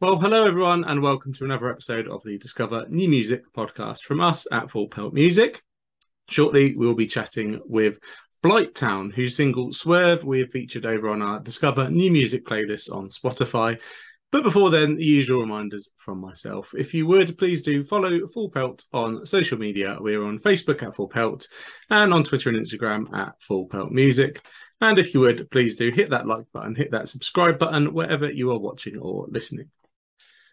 Well, hello everyone, and welcome to another episode of the Discover New Music podcast from us at Full Pelt Music. Shortly, we will be chatting with Blight Town, whose single Swerve we have featured over on our Discover New Music playlist on Spotify. But before then, the usual reminders from myself. If you would, please do follow Full Pelt on social media. We're on Facebook at Full Pelt and on Twitter and Instagram at Full Pelt Music. And if you would, please do hit that like button, hit that subscribe button wherever you are watching or listening.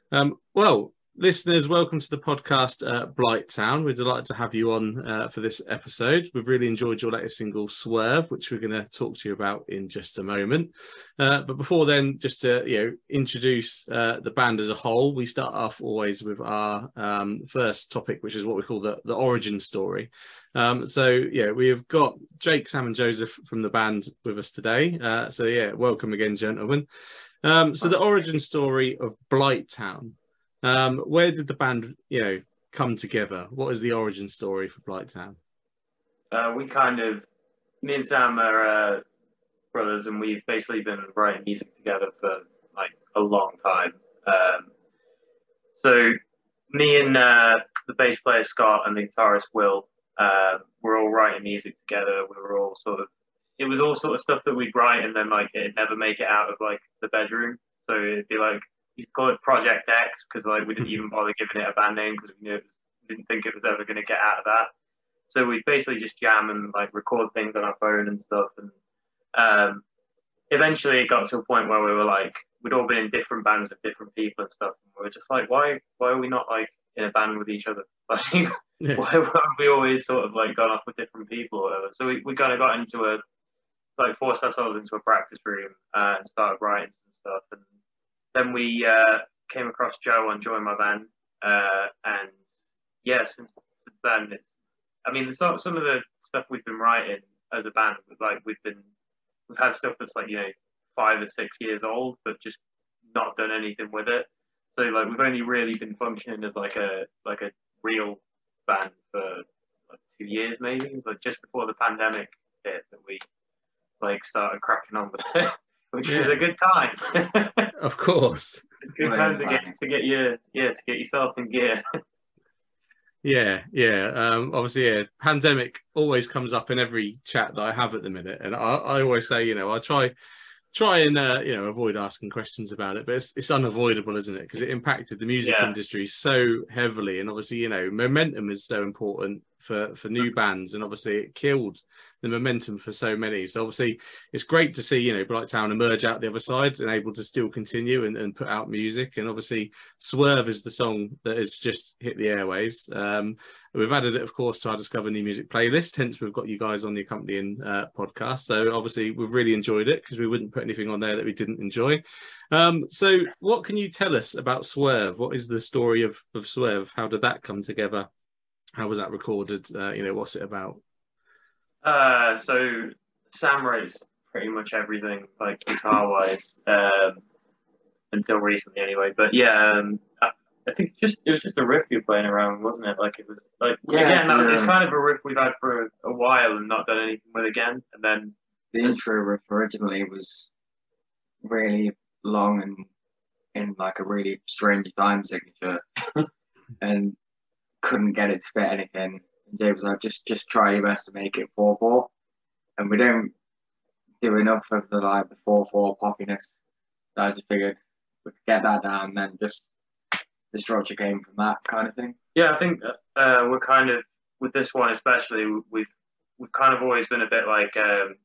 Um, well, listeners, welcome to the podcast, uh, Blighttown. We're delighted to have you on uh, for this episode. We've really enjoyed your latest single, Swerve, which we're going to talk to you about in just a moment. Uh, but before then, just to you know, introduce uh, the band as a whole, we start off always with our um, first topic, which is what we call the, the origin story. Um, so yeah, we have got Jake, Sam, and Joseph from the band with us today. Uh, so yeah, welcome again, gentlemen. Um, so the origin story of Blighttown. Um, where did the band, you know, come together? What is the origin story for Blighttown? Uh, we kind of, me and Sam are uh, brothers, and we've basically been writing music together for like a long time. Um, so me and uh, the bass player Scott and the guitarist Will, uh, we're all writing music together. We were all sort of it was all sort of stuff that we'd write and then like it'd never make it out of like the bedroom. So it'd be like we call it Project X because like we didn't even bother giving it a band name because we knew it was, didn't think it was ever going to get out of that. So we basically just jam and like record things on our phone and stuff. And um, eventually it got to a point where we were like we'd all been in different bands with different people and stuff. And we were just like, why why are we not like in a band with each other? Like yeah. why, have we always sort of like gone off with different people or whatever? So we, we kind of got into a like forced ourselves into a practice room uh, and started writing some stuff. And then we uh, came across Joe on Join My Band, uh, and yeah, since, since then it's. I mean, some some of the stuff we've been writing as a band, like we've been, we've had stuff that's like you know five or six years old, but just not done anything with it. So like we've only really been functioning as like a like a real band for like two years maybe. It's like just before the pandemic hit that we like started cracking on with it, which yeah. was a good time. of course. good time to get to get your yeah to get yourself in gear. Yeah, yeah. Um, obviously, yeah. Pandemic always comes up in every chat that I have at the minute, and I, I always say, you know, I try try and uh, you know avoid asking questions about it, but it's, it's unavoidable, isn't it? Because it impacted the music yeah. industry so heavily, and obviously, you know, momentum is so important for for new bands, and obviously, it killed the momentum for so many. So obviously, it's great to see you know Blighttown emerge out the other side and able to still continue and, and put out music. And obviously, Swerve is the song that has just hit the airwaves. Um, we've added it, of course, to our Discover New Music playlist. Hence, we've got you guys on the accompanying uh, podcast. So obviously, we've really enjoyed it because we wouldn't put anything on there that we didn't enjoy. Um, so, what can you tell us about Swerve? What is the story of of Swerve? How did that come together? How was that recorded? Uh, you know, what's it about? Uh, so Sam writes pretty much everything, like guitar wise, um, until recently anyway. But yeah, um, I, I, think just it was just a riff you're playing around, wasn't it? Like it was like yeah, again, that, it's kind of a riff we've had for a, a, while and not done anything with again. And then the intro riff originally was really long and in like a really strange time signature, and couldn't get it to fit anything. James, I just just try your best to make it four four, and we don't do enough of the like the four four poppiness. So I just figured we could get that down, and then just the structure came from that kind of thing. Yeah, I think uh, we're kind of with this one especially. We've we've kind of always been a bit like um,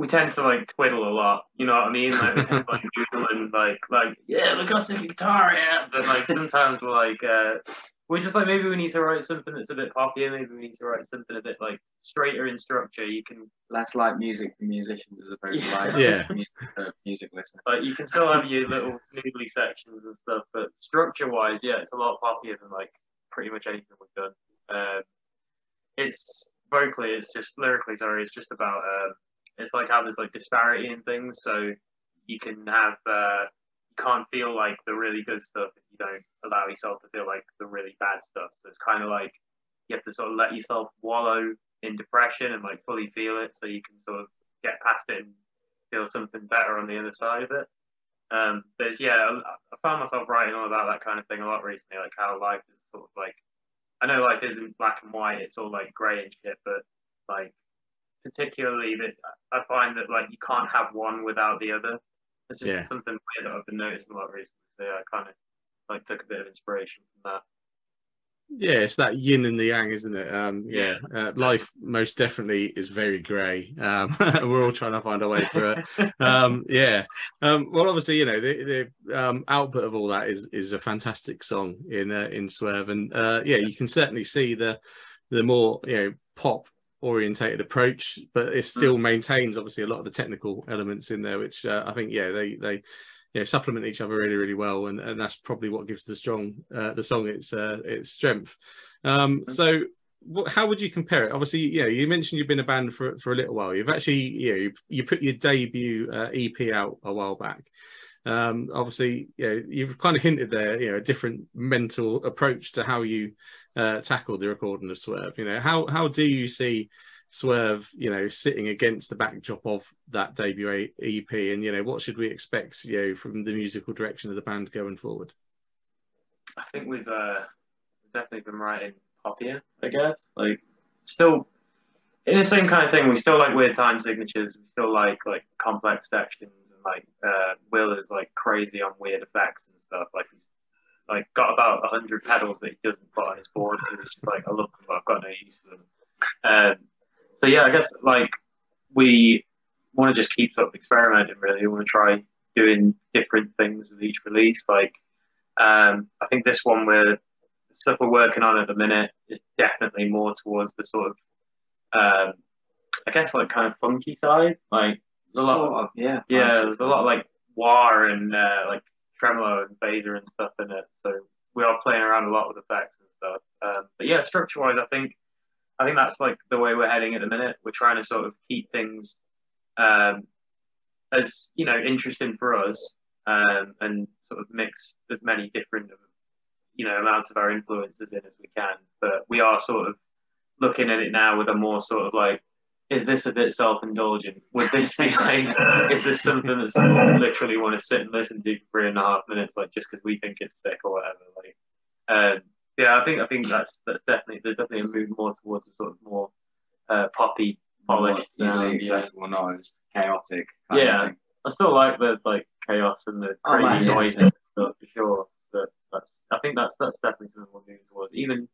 we tend to like twiddle a lot. You know what I mean? Like we tend to like doodle and like like yeah, look how sick guitar, yeah. But like sometimes we're like. Uh, we're just like maybe we need to write something that's a bit poppier. Maybe we need to write something a bit like straighter in structure. You can less like music for musicians as opposed yeah. to like yeah. music for music listeners. Like you can still have your little noodly sections and stuff, but structure wise, yeah, it's a lot poppier than like pretty much anything we've done. Um, it's vocally, it's just lyrically. Sorry, it's just about. Uh, it's like how there's like disparity in things, so you can have. Uh, you can't feel like the really good stuff if you don't allow yourself to feel like the really bad stuff. So it's kind of like you have to sort of let yourself wallow in depression and like fully feel it so you can sort of get past it and feel something better on the other side of it. Um, but yeah, I, I found myself writing all about that kind of thing a lot recently, like how life is sort of like. I know life isn't black and white; it's all like grey and shit. But like, particularly that I find that like you can't have one without the other. It's just Yeah. something weird that I've been noticing a lot recently. So yeah, I kind of like took a bit of inspiration from that. Yeah, it's that yin and the yang, isn't it? Um, yeah, uh, life most definitely is very grey. Um, we're all trying to find a way through it. Um, yeah. Um, well, obviously, you know, the, the um, output of all that is is a fantastic song in uh, in Swerve, and uh, yeah, you can certainly see the the more you know pop orientated approach, but it still maintains obviously a lot of the technical elements in there, which uh, I think yeah they they you know, supplement each other really, really well, and, and that's probably what gives the strong uh, the song its uh, its strength. Um, so, what, how would you compare it? Obviously, you know, you mentioned you've been a band for for a little while. You've actually, you know, you, you put your debut uh, EP out a while back. Um, obviously, you know, you've kind of hinted there, you know, a different mental approach to how you uh, tackle the recording of Swerve. You know, how how do you see Swerve, you know, sitting against the backdrop of that debut EP, and you know, what should we expect, you know, from the musical direction of the band going forward? I think we've uh, definitely been writing poppier, I guess. Like, still in the same kind of thing. We still like weird time signatures. We still like like complex sections, like uh, Will is like crazy on weird effects and stuff. Like he's like got about hundred pedals that he doesn't put on his board because it's just like I love them, but I've got no use for them. Um, so yeah, I guess like we want to just keep sort of experimenting. Really, we want to try doing different things with each release. Like um, I think this one we're stuff we're working on at the minute is definitely more towards the sort of um, I guess like kind of funky side. Like there's a lot Sort of, yeah. yeah, there's a lot of like wah and uh, like tremolo and phaser and stuff in it. So we are playing around a lot with effects and stuff. Um, but yeah, structure wise, I think I think that's like the way we're heading at the minute. We're trying to sort of keep things um, as you know interesting for us um, and sort of mix as many different you know amounts of our influences in as we can. But we are sort of looking at it now with a more sort of like is this a bit self-indulgent? Would this be like, is this something that someone literally want to sit and listen to for three and a half minutes, like just because we think it's sick or whatever? Like, um, yeah, I think I think that's that's definitely there's definitely a move more towards a sort of more uh, poppy, More polished, easily sound, yeah. accessible, not as chaotic. kind of Yeah. thing. I still like the like chaos and the Oh, crazy man, yeah. noise and stuff for sure. But that's I think that's that's definitely something we're moving towards. Even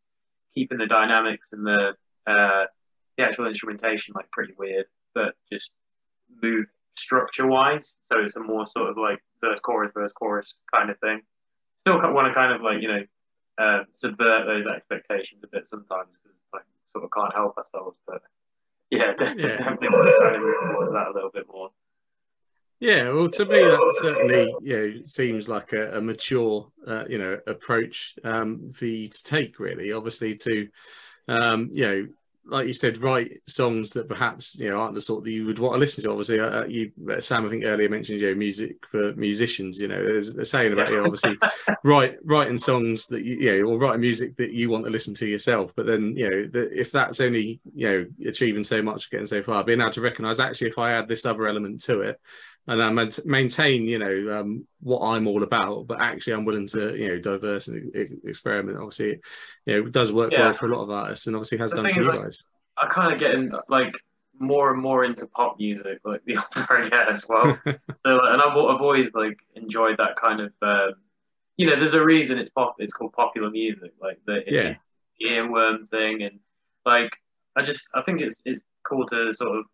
keeping the dynamics and the uh, the actual instrumentation like pretty weird, but just move structure wise. So it's a more sort of like verse chorus verse chorus kind of thing. Still want to kind of like you know uh, subvert those expectations a bit sometimes because like sort of can't help ourselves. But yeah, definitely, Yeah. definitely want to kind of move towards that a little bit more. Yeah, well, to me, that certainly you know seems like a, a mature, uh, you know, approach um, for you to take. Really, obviously, to um, you know, like you said, write songs that perhaps you know aren't the sort that you would want to listen to. Obviously, uh, you Sam, I think earlier mentioned you know music for musicians. You know, there's a saying about you know, obviously write writing songs that you, you know or writing music that you want to listen to yourself. But then you know the, if that's only you know achieving so much, getting so far, being able to recognise actually if I add this other element to it and I maintain, you know, um, what I'm all about, but actually I'm willing to, you know, diverse and experiment. Obviously, it, you know, it does work Yeah. well for a lot of artists, and obviously has The done for you like- guys. I kind of get in, like more and more into pop music, like the older I get as well. so, and I've, I've always like enjoyed that kind of, um, you know, there's a reason it's pop. It's called popular music, like the Yeah. earworm thing, and like I just I think it's it's cool to sort of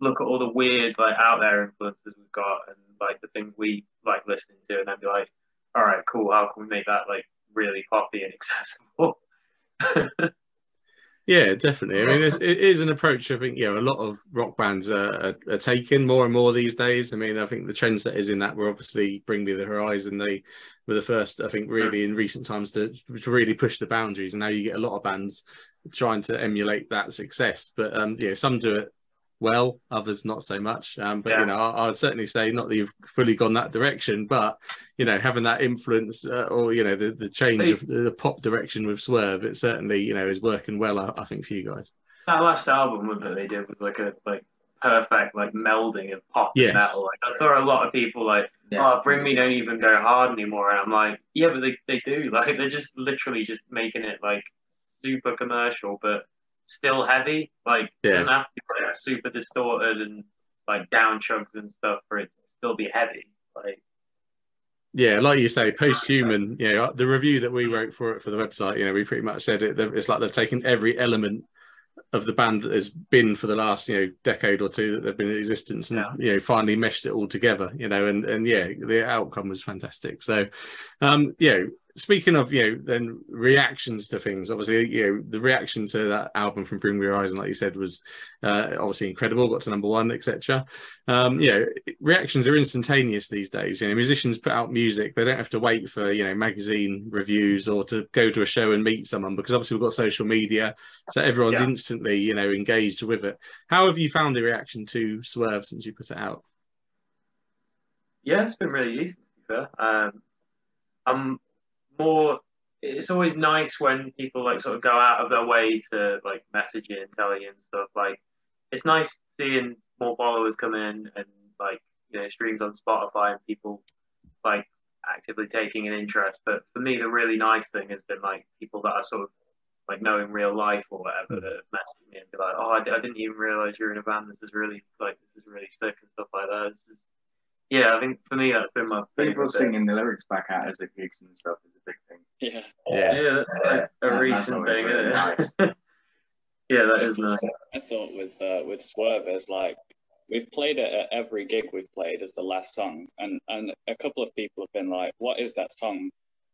look at all the weird like out there influences we've got and like the things we like listening to, and then be like, all right, cool. How can we make that like really poppy and accessible? Yeah, definitely. I mean, it's, it is an approach I think you know a lot of rock bands are, are, are taking more and more these days. I mean, I think the trendsetters in that were obviously Bring Me the Horizon. They were the first, I think, really in recent times to, to really push the boundaries. And now you get a lot of bands trying to emulate that success. But um, you know, some do it well, others not so much. Um, but Yeah. you know, I, I'd certainly say not that you've fully gone that direction, but you know, having that influence uh, or you know the, the change Hey. of the pop direction with Swerve, it certainly you know is working well. I, I think for you guys. that last album that they did was like a like perfect like melding of pop Yes. and metal. Like I saw a lot of people like oh, Bring Me Don't Even Go Hard anymore. And I'm like, yeah, but they, they do. Like, they're just literally just making it like super commercial, but still heavy. Like, Yeah. it doesn't have to be like super distorted and like down chugs and stuff for it to still be heavy. Like, Yeah, like you say, post-human. You know, the review that we wrote for it for the website. You know, we pretty much said it. It's like they've taken every element of the band that has been for the last you know decade or two that they've been in existence, and Yeah. you know finally meshed it all together. You know, and and yeah, the outcome was fantastic. So, um, you know, speaking of you know then reactions to things, obviously you know the reaction to that album from Bring Me Horizon, like you said, was uh, obviously incredible. Got to number one, etc. Um, you know, reactions are instantaneous these days. You know, musicians put out music; they don't have to wait for you know magazine reviews or to go to a show and meet someone because obviously we've got social media, so everyone's Yeah. instantly you know engaged with it. How have you found the reaction to Swerve since you put it out? yeah, it's been really easy to be fair. Um, I'm more. It's always nice when people like sort of go out of their way to like message you and tell you and stuff. Like, it's nice seeing more followers come in and like you know streams on Spotify and people like actively taking an interest. But for me, the really nice thing has been like people that I sort of like know in real life or whatever hmm. that message me and be like, oh, I, didn't even realize you're in a band. This is really like this is really sick and stuff like that. This is yeah, I think for me that's been my People favorite. thing. singing the lyrics back at us at gigs and stuff is a big thing. Yeah. Yeah. Yeah, that's Yeah, like a that's recent always thing. really isn't it? yeah, that is nice. I thought with uh, with Swerve is like we've played it at every gig we've played as the last song, and and a couple of people have been like, "What is that song?"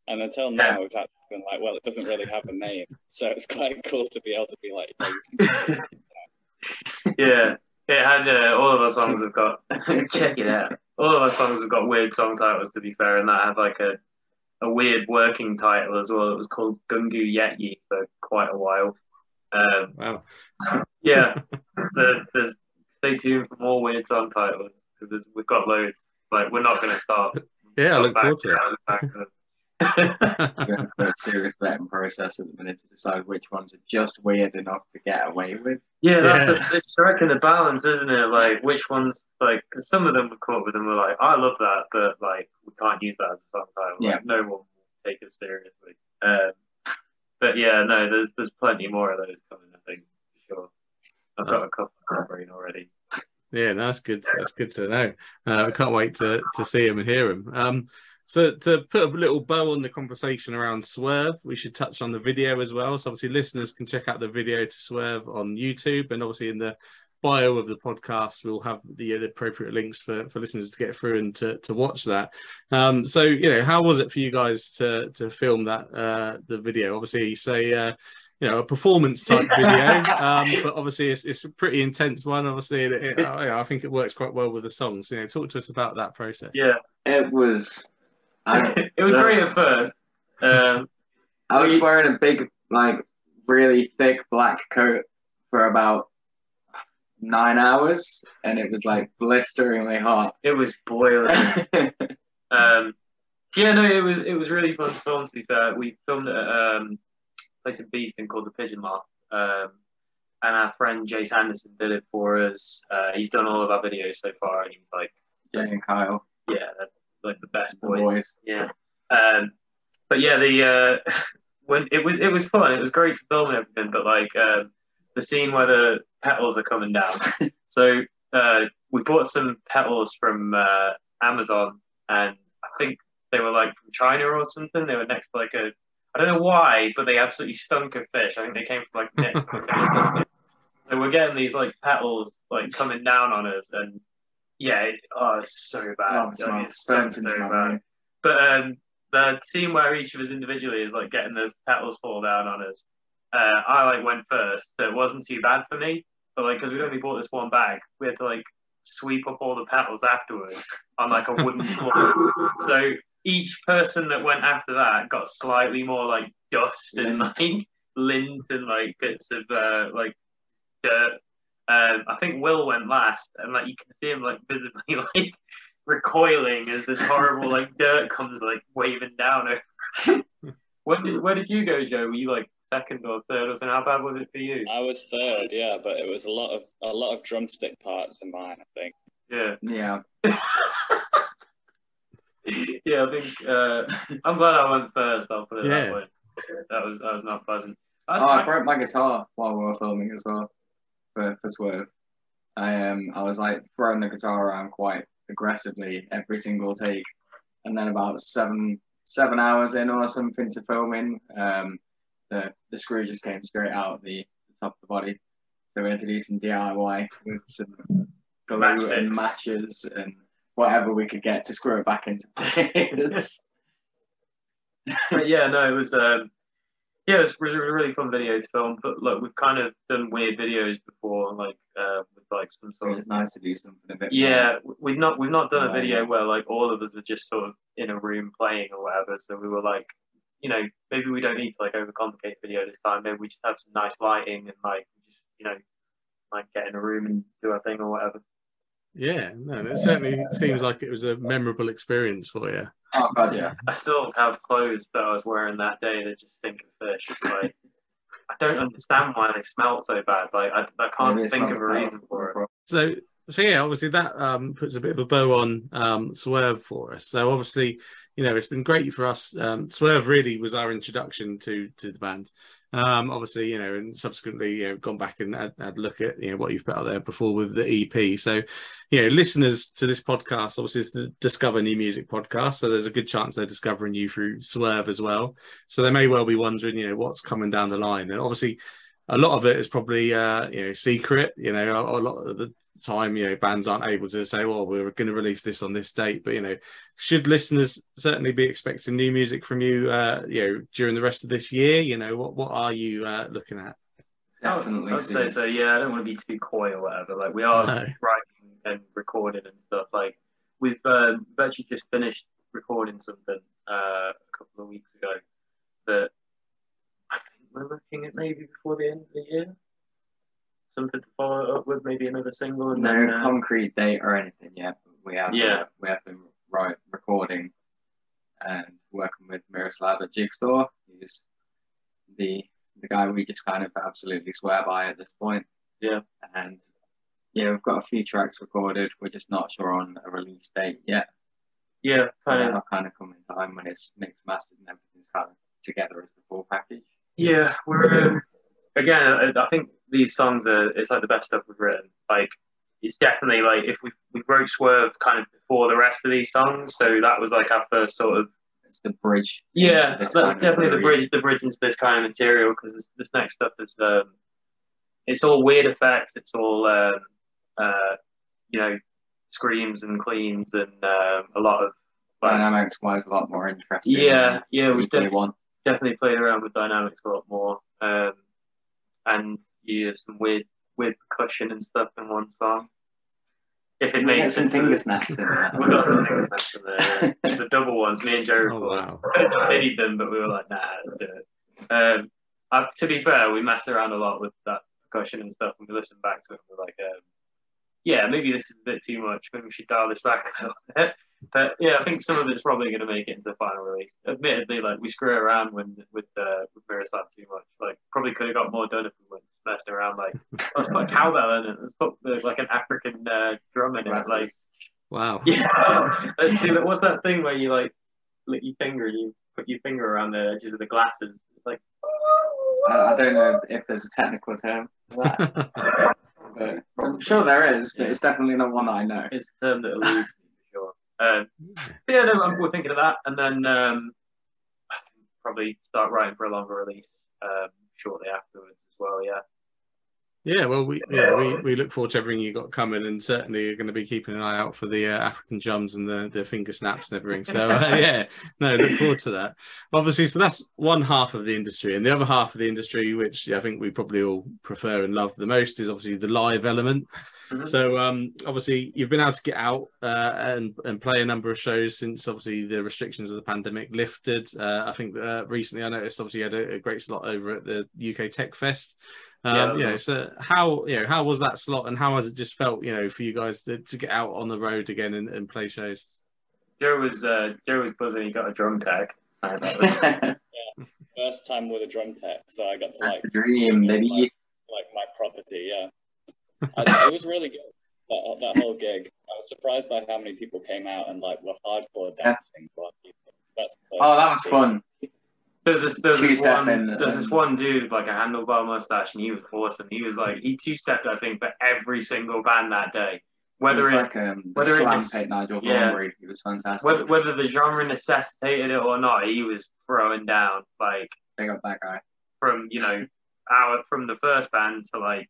And until now, Yeah. we've actually been like, "Well, it doesn't really have a name," so it's quite cool to be able to be like, "Oh, you can check it yeah, it had uh, all of our songs have got check it out. All of our songs have got weird song titles. To be fair, and that had like a a weird working title as well. It was called Gungu Yetyi for quite a while. Um, Wow. yeah, the, there's stay tuned for more weird song titles because we've got loads. Like we're not going to start. Yeah, I look forward to it. Down, back to- We're going through a serious vetting process at the minute to decide which ones are just weird enough to get away with. Yeah, that's Yeah. the it's striking the balance, isn't it? Like which ones, like, because some of them we caught with them were like, I love that, but like we can't use that as a song title. Like, Yeah. no one will take it seriously. Um, but yeah, no, there's there's plenty more of those coming. I think for sure. I've got a couple in my brain already. Yeah, no, that's good. That's good to know. Uh, I can't wait to to see him and hear him. Um, so to put a little bow on the conversation around Swerve, we should touch on the video as well. So obviously, listeners can check out the video to Swerve on YouTube, and obviously in the bio of the podcast, we'll have the, the appropriate links for, for listeners to get through and to, to watch that. Um, so you know, how was it for you guys to to film that uh, the video? Obviously, you say. Uh, you know, a performance type video, um, but obviously it's, it's a pretty intense one. Obviously, it, it, I I think it works quite well with the songs. You know, talk to us about that process. Yeah, It was. I, it was great at first. Um, I was wearing a big, like, really thick black coat for about nine hours, and it was like blisteringly hot. it was boiling. Um, yeah, no, it was it was really fun to film. To be fair, we filmed at um, a place in Beeston called the Pigeon Moth, um, and our friend Jace Anderson did it for us. Uh, he's done all of our videos so far, and he's like, Jay and Kyle, yeah, like the best the boys. boys. Yeah. Um, but yeah, the uh, when it was it was fun. It was great to film and everything. But like um, the scene where the petals are coming down. so uh, we bought some petals from uh, Amazon, and I think they were like from China or something. They were next to like a I don't know why, but they absolutely stunk of fish. I think they came from like next to a fish market. So we're getting these like petals like coming down on us, and yeah, it, oh, it's so bad. Oh, Like, it smells- it stunk burnt into so bad. But um, the scene where each of us individually is like getting the petals fall down on us, uh, I like went first, so it wasn't too bad for me. But like, because we only bought this one bag, we had to like sweep up all the petals afterwards on like a wooden floor. So each person that went after that got slightly more like dust and Lint. like lint and like bits of uh, like dirt. Um, I think Will went last, and like you can see him like visibly like recoiling as this horrible like dirt comes like waving down over. when did where did you go, Joe? Were you like second or third or something? How bad was it for you? I was third, yeah, but it was a lot of a lot of drumstick parts in mine. I think. Yeah. Yeah, yeah, I think uh, I'm glad I went first. I'll put it Yeah. that way. That was that was not pleasant. I, Oh, I I- broke my guitar while we were filming as well for, for Swerve. I um I was like throwing the guitar around quite aggressively every single take, and then about seven seven hours in or something to filming, um the the screw just came straight out the, the top of the body, so we had to do some DIY with some glue and matches and whatever we could get to screw it back into place. but yeah, no, it was um, yeah, it was, was a really fun video to film. But look, we've kind of done weird videos before, like uh, with like some so sort of it's nice to do something a bit. Yeah, w- we've not we've not done a video where like all of us are just sort of in a room playing or whatever. So we were like, you know, maybe we don't need to like overcomplicate the video this time. Maybe we just have some nice lighting and like just you know, like get in a room and do our thing or whatever. Yeah, no, it certainly seems like it was a memorable experience for you. Oh god, yeah. I still have clothes that I was wearing that day that just stink of fish. Like I don't understand why they smell so bad. Like I, I can't Maybe think of a reason for it. So, so yeah, obviously that um, puts a bit of a bow on um, Swerve for us. So obviously, you know, it's been great for us. Um, Swerve really was our introduction to to the band. Um, obviously, you know, and subsequently, you know, gone back and had, had a look at you know what you've put out there before with the EP. So, you know, listeners to this podcast, obviously, the Discover New Music podcast. So there's a good chance they're discovering you through Swerve as well. So they may well be wondering, you know, what's coming down the line. And obviously, a lot of it is probably uh, you know secret. You know, a lot of the time, you know, bands aren't able to say, "Well, we're going to release this on this date." But you know, should listeners certainly be expecting new music from you? Uh, you know, during the rest of this year. You know, what what are you uh, looking at? Definitely. I would say so. Yeah, I don't want to be too coy or whatever. Like we are No. writing and recording and stuff. Like we've, um, we've actually just finished recording something uh, a couple of weeks ago that I think we're looking at maybe before the end of the year. Something to follow up with, maybe another single, and no then uh, concrete date or anything yet. We have Yeah. we have been right recording and working with Miroslav at Jigsaw, who's the the guy we just kind of absolutely swear by at this point. Yeah. And yeah, we've got a few tracks recorded. We're just not sure on a release date yet. yeah, So kind of that'll kind of come in time when it's mixed, mastered, and everything's kind of together as the full package. Yeah, we're um, again. I, I think these songs are it's like the best stuff we've written. Like it's definitely like if we we wrote Swerve kind of before the rest of these songs, so that was like our first sort of It's the bridge. yeah. That's definitely the bridge the bridge into this kind of material because this, this next stuff is um, it's all weird effects. It's all um, uh, you know screams and cleans and um, a lot of like, Dynamics wise, a lot more interesting. yeah yeah we def- one. definitely played around with dynamics a lot more. Um, and you yeah, some weird weird percussion and stuff in one song. If it makes some finger snaps in there. we've got some finger snaps in there. the double ones. Me and Joe Oh wow! could have pitied them, but we were like, nah, let's do it. Um, uh, to be fair, we messed around a lot with that percussion and stuff, and we listened back to it. and We're like, um, yeah, maybe this is a bit too much. Maybe we should dial this back a little bit. But yeah, I think some of it's probably going to make it into the final release. Admittedly, like we screw around when with uh, with Miroslav too much. Like probably could have got more done if we weren't messing around. Like let's put a cowbell in it. Let's put uh, like an African uh, drum in it. Like Wow! yeah, let's do that. What's that thing where you like lick your finger and you put your finger around the edges of the glasses? It's like I, I don't know if there's a technical term for that, but I'm sure there is, but it's definitely not one that I know. it's a term that eludes me for sure. Um, but yeah, no, I'm- we're thinking of that, and then um, I think probably start writing for a longer release um, shortly afterwards as well. Yeah. Yeah, well, we yeah we, we look forward to everything you got coming, and certainly you're going to be keeping an eye out for the uh, African jums and the, the finger snaps and everything. So uh, yeah, no, look forward to that. Obviously, so that's one half of the industry, and the other half of the industry, which I think we probably all prefer and love the most, is obviously the live element. Mhm. So um, obviously, you've been able to get out uh, and and play a number of shows since obviously the restrictions of the pandemic lifted. Uh, I think uh, recently I noticed obviously you had a, a great slot over at the UK Tech Fest. Yeah, Um, was you know, awesome. so how you know how was that slot, and how has it just felt, you know, for you guys to, to get out on the road again and, and play shows? Joe was uh, Joe was buzzing. He got a drum tag. That was- That's First time with a drum tech, so I got to like the dream, baby. like my property. Yeah, I, it was really good. That, that whole gig, I was surprised by how many people came out and like were hardcore dancing. But Oh, that was fun. There's this, there's this one, in, there's this one dude with like a handlebar mustache, and he was awesome. He was like, he two-stepped, I think, for every single band that day. It Whether was it, like um, whether it slam was- pit Nigel yeah. Thornberry. It was fantastic. whether, whether the genre necessitated it or not, he was throwing down like Big up that guy. from you know our from the first band to like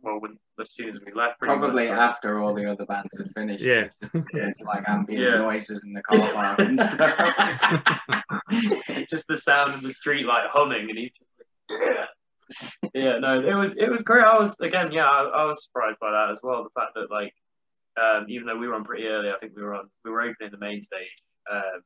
well when, as soon as we left Probably much, like, after all the other bands had finished. Yeah. It's like ambient Yeah. noises in the car park and stuff. just the sound of the street like humming and he's just like yeah no it was it was great I was again yeah I, I was surprised by that as well the fact that like um, even though we were on pretty early I think we were on we were opening the main stage um,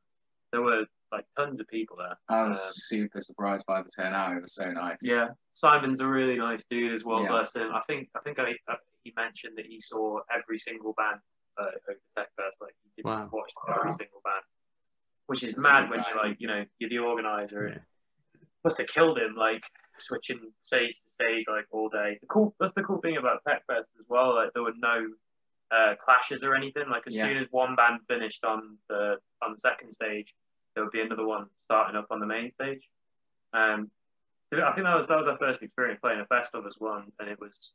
there were like tons of people there I was Um, super surprised by the turnout. It was so nice. Yeah, Simon's a really nice dude as well. Yeah. Bless him. I think I think I, uh, he mentioned that he saw every single band uh, over Tech Fest. Like he did Wow. watch every single band, which is Such a mad when guy. you're like you know you're the organizer. Yeah. and Must have killed him like switching stage to stage like all day. The cool that's the cool thing about Tech Fest as well. Like there were no uh, clashes or anything. Like as Yeah. soon as one band finished on the on the second stage, there would be another one starting up on the main stage. Um, I think that was that was our first experience playing a festival as one, and it was,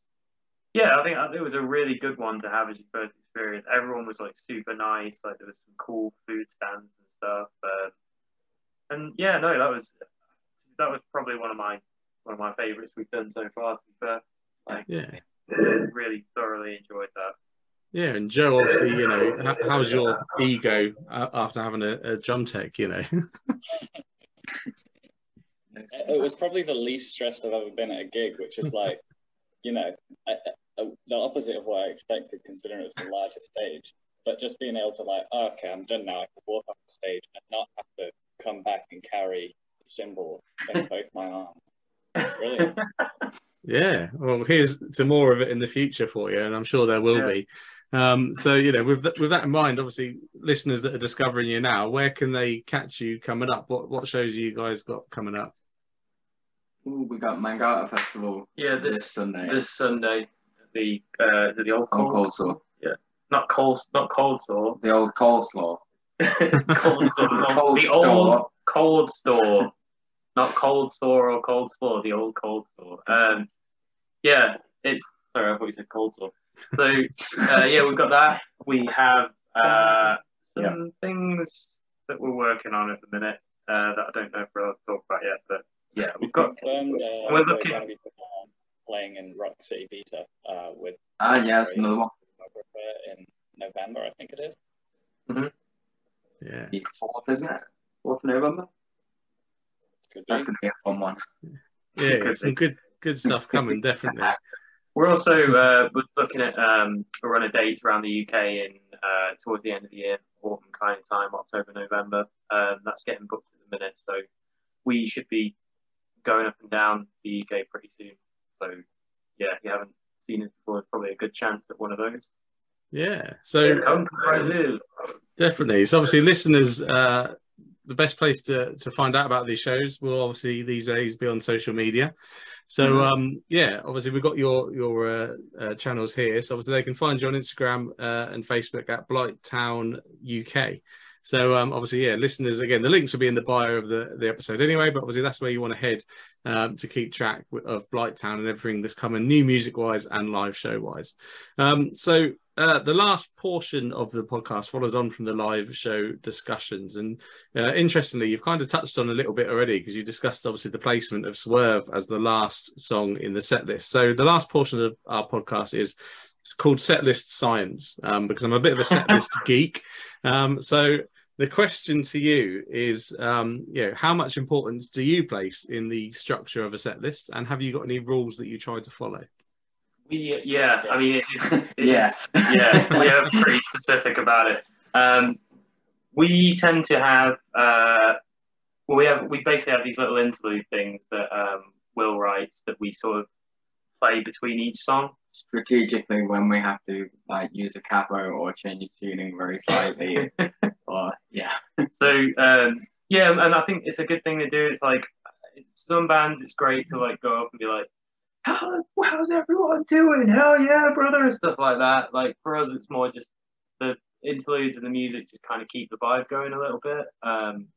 yeah, I think it was a really good one to have as your first experience. Everyone was like super nice, like there was some cool food stands and stuff, um, and yeah, no, that was that was probably one of my one of my favourites we've done so far. To be fair, like Yeah. really thoroughly enjoyed that. Yeah, and Joe, obviously, you know, how, how's your ego uh, after having a, a drum tech? You know, It was probably the least stressed I've ever been at a gig, which is like, you know, I, I, the opposite of what I expected, considering it was the largest stage. But just being able to like, oh, okay, I'm done now. I can walk off the stage and not have to come back and carry the cymbal in both my arms. Brilliant. yeah. Well, here's to more of it in the future for you, and I'm sure there will Yeah. be. Um, so, you know, with th- with that in mind, obviously, listeners that are discovering you now, where can they catch you coming up? What what shows you guys got coming up? Ooh, we got Mangata Festival Yeah, this, this Sunday. this Sunday, the uh, the, the old Old cold, coleslaw. not cold, not cold sore, The old coleslaw. cold store, Cold the store. old cold store, not cold store or cold store, the old cold store. Um, yeah, it's sorry, I thought you said cold store. So uh, yeah, we've got that. We have uh, some things that we're working on at the minute uh, that I don't know if we're allowed to talk about yet, but yeah, we've got. Confirmed, uh, We're we're looking- be um, playing in Rock City Beta uh, with Ah, yeah, that's another one. in November, I think it is. Mhm. Yeah, The fourth, isn't it? Fourth November. Could. That's going to be a fun one. yeah, some good good stuff coming, definitely. We're also uh, we're looking at um, a run of dates around the UK in uh, towards the end of the year, autumn kind of time, October, November. Um, that's getting booked at the minute, so we should be going up and down the UK pretty soon. So yeah, if you haven't seen it before, it's probably a good chance at one of those. Yeah, so. Definitely. So obviously, listeners, uh, the best place to, to find out about these shows will obviously these days be on social media. So Mhm. um, yeah, obviously we've got your your uh, uh, channels here. So obviously they can find you on Instagram uh, and Facebook at Blight Town UK. So um, obviously, yeah, listeners, again, the links will be in the bio of the, the episode anyway, but obviously that's where you want to head um, to keep track of Blight Town and everything that's coming new music wise and live show wise. Um, so uh, the last portion of the podcast follows on from the live show discussions. And uh, interestingly, you've kind of touched on a little bit already because you discussed obviously the placement of Swerve as the last song in the set list. So the last portion of our podcast is it's called Setlist Science um, because I'm a bit of a setlist geek. Um, so the question to you is, um, you know, how much importance do you place in the structure of a set list, and have you got any rules that you try to follow? We yeah, I mean it's, it's Yeah. yeah, we are pretty specific about it. Um, we tend to have, uh, well, we have we basically have these little interlude things that um, Will writes that we sort of play between each song. Strategically, when we have to like use a capo or change tuning very slightly, or yeah, So um, yeah, and I think it's a good thing to do. It's like some bands, it's great to like go up and be like, "How how's everyone doing? Hell yeah, brother!" and stuff like that. Like for us, it's more just the interludes and the music just kind of keep the vibe going a little bit. Um,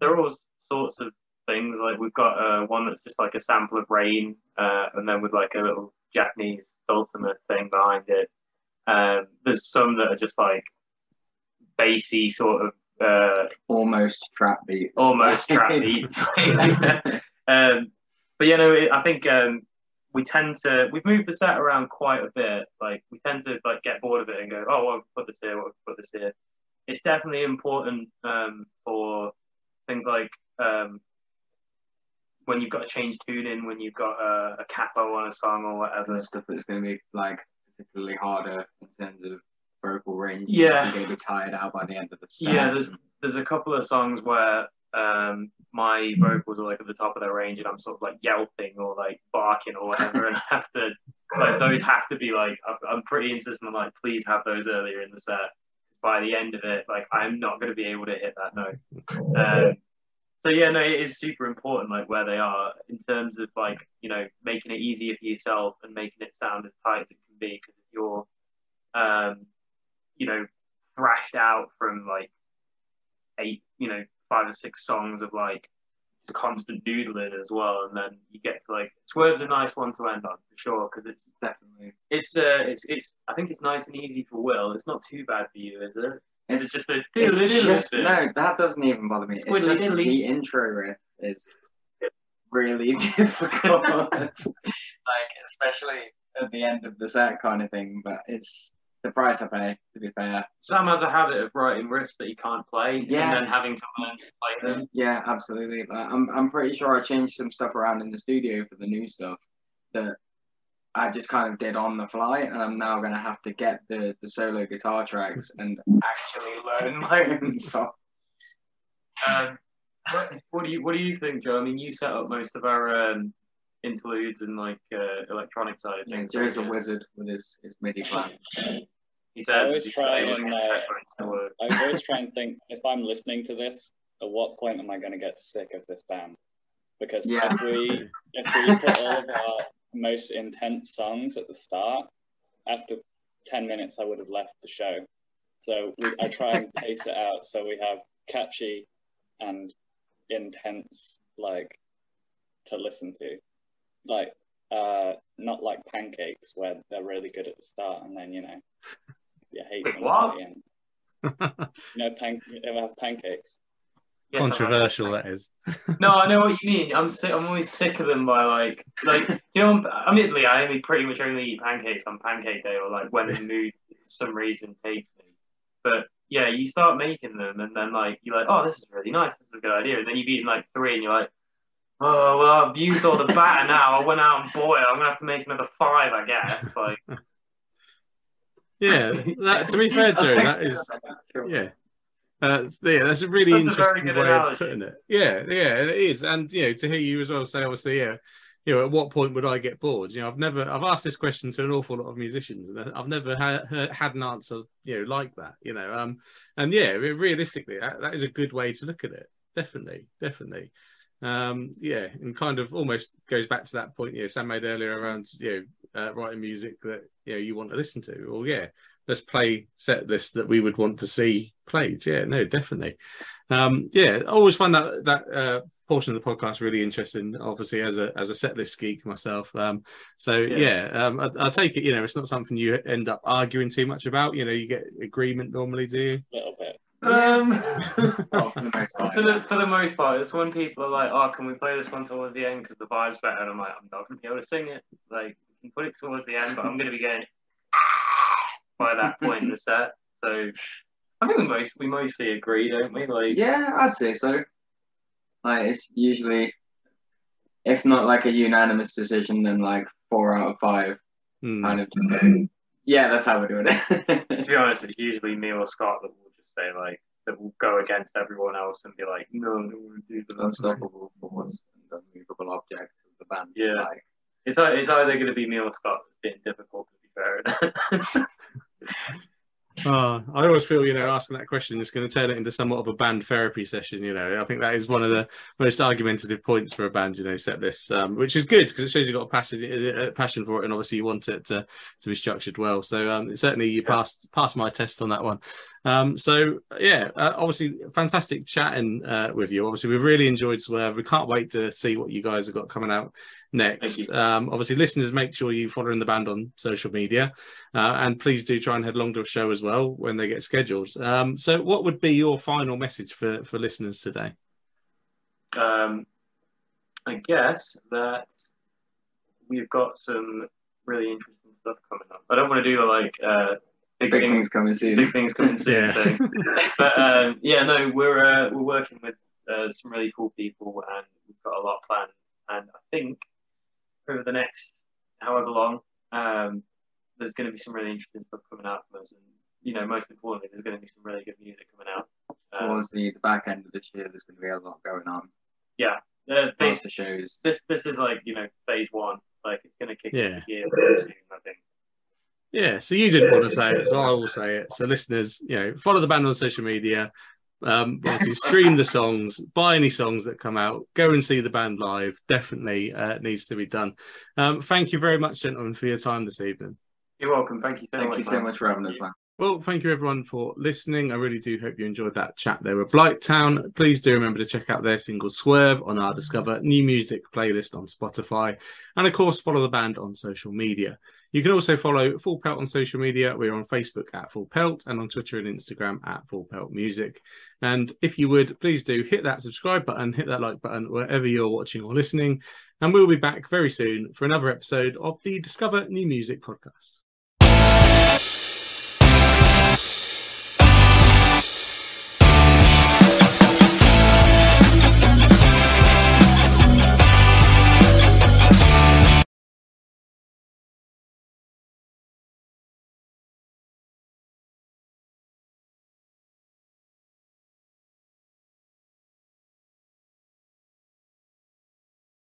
there are all sorts of things. Like we've got uh, one that's just like a sample of rain, uh, and then with like a little Japanese dulcimer thing behind it. Um, there's some that are just like bassy sort of uh, almost trap beats. almost trap beats. um, but you know, I think um, we tend to we've moved the set around quite a bit. Like we tend to like get bored of it and go, oh, well, put this here, we'll put this here. It's definitely important um, for things like um, when you've got to change tuning, when you've got a, a capo on a song or whatever. the stuff that's going to be like particularly harder in terms of vocal range. Yeah. You're going to be tired out by the end of the set. Yeah, there's there's a couple of songs where um, my vocals are like at the top of their range, and I'm sort of like yelping or like barking or whatever, and I have to like those have to be like I'm- pretty insistent on like please have those earlier in the set. By the end of it, like I'm not going to be able to hit that note. Um, so yeah, no, it is super important like where they are in terms of like you know making it easier for yourself and making it sound as tight as it can be. Because if you're, um, you know, thrashed out from like eight, you know, five or six songs of like constant doodling as well, and then you get to like Swerve's a nice one to end on for sure because it's definitely. it's uh it's it's I think it's nice and easy for Will. It's not too bad for you, is it? It's, it just a it's just, no, that doesn't even bother me. It's Squiddly just the intro riff is really difficult. like, especially at the end of the set kind of thing. But it's the price I pay, to be fair. Sam has a habit of writing riffs that he can't play Yeah. and then having to learn to play them. Yeah, absolutely. Like, I'm I'm pretty sure I changed some stuff around in the studio for the new stuff that I just kind of did on the fly, and I'm now gonna have to get the the solo guitar tracks and actually learn my own songs. Um, what, what do you what do you think, Joe? I mean, you set up most of our um, interludes and like uh, electronic side of Yeah, things. Joe's a wizard with his his MIDI plan. He I always try and, uh, headphones to work. I always try and think if I'm listening to this, at what point am I going to get sick of this band? Because Yeah. if we if we put all of our most intense songs at the start, after ten minutes I would have left the show. So we, I try and pace it out so we have catchy and intense like to listen to, like uh not like pancakes where they're really good at the start and then you know you hate Wait, what? at the end. You know, pan- you ever have pancakes? Yes, Controversial, that is. No, I know what you mean. I'm sick. I'm always sick of them by like, like you know. Admittedly, I only pretty much only eat pancakes on Pancake Day or like when the mood for some reason takes me. But yeah, you start making them, and then like you're like, oh, this is really nice. This is a good idea. And then you've eaten like three, and you're like, oh well, I've used all the batter now. I went out and boiled. I'm gonna have to make another five, I guess. Like, Yeah, that, to be fair, Joe, that is yeah. Uh, yeah, that's a really That's interesting good way analogy. of putting it. Yeah, yeah, it is, and you know, to hear you as well say, obviously, yeah, you know, at what point would I get bored? You know, I've never, I've asked this question to an awful lot of musicians, and I've never had had an answer, you know, like that. You know, um, and yeah, realistically, that, that is a good way to look at it. Definitely, definitely. Um, yeah, and kind of almost goes back to that point, you know, Sam made earlier around, you know, uh, writing music that you know you want to listen to. Well, yeah, let's play set lists that we would want to see played. Yeah, no, definitely. Um, yeah, I always find that that uh, portion of the podcast really interesting. Obviously, as a as a set list geek myself. Um, so yeah, Yeah. um, I, I take it. You know, it's not something you end up arguing too much about. You know, you get agreement normally, do you? A little bit. um, Well, for the most part, for the for the most part, it's when people are like, oh, can we play this one towards the end because the vibe's better? And I'm like, I'm not gonna be able to sing it. Like, we can put it towards the end, but I'm gonna be going by that point in the set. So I think we most we mostly agree, don't we? Like, Yeah, I'd say so. Like it's usually, if not like a unanimous decision, then like four out of five Hmm. kind of just go, yeah, that's how we're doing it. to be honest, it's usually me or Scott that will just say like that will go against everyone else and be like, no, no, we'll do the Unstoppable force and unmovable object of the band. Yeah. Like, It's it's either going to be me or Scott It's been difficult. To be fair, Oh, I always feel, you know, asking that question is going to turn it into somewhat of a band therapy session. You know, I think that is one of the most argumentative points for a band. You know, set this, um, which is good because it shows you've got a passion, a passion for it, and obviously you want it to to be structured well. So um, certainly you passed passed my test on that one. Um, so yeah, uh, obviously fantastic chatting uh, with you. Obviously we really enjoyed Swerve. We can't wait to see what you guys have got coming out next. Um, obviously, listeners, make sure you follow in the band on social media, uh, and please do try and head along to a show as well when they get scheduled. Um, so, what would be your final message for for listeners today? Um, I guess that we've got some really interesting stuff coming up. I don't want to do like uh, big, big things, things, coming soon. Big things coming soon. yeah. but um, yeah, no, we're uh, we're working with uh, some really cool people, and we've got a lot planned. And I think over the next however long, um, there's going to be some really interesting stuff coming out from us, and you know, most importantly, there's going to be some really good music coming out. Um, Towards the, the back end of this year, there's going to be a lot going on. Yeah, uh, base, shows. This this is like you know phase one. Like it's going to kick yeah. into gear soon, I think. Yeah, so you didn't want to say it, so I will say it. So listeners, you know, follow the band on social media. Um, obviously, stream the songs, buy any songs that come out, go and see the band live. Definitely uh, needs to be done. Um, thank you very much, gentlemen, for your time this evening. You're welcome. Thank you so thank much. Thank you so much for having us, man. Well, thank you everyone for listening. I really do hope you enjoyed that chat there with Blighttown. Please do remember to check out their single Swerve on our Discover New Music playlist on Spotify. And of course, follow the band on social media. You can also follow Full Pelt on social media. We're on Facebook at Full Pelt and on Twitter and Instagram at Full Pelt Music. And if you would, please do hit that subscribe button, hit that like button wherever you're watching or listening. And we'll be back very soon for another episode of the Discover New Music podcast.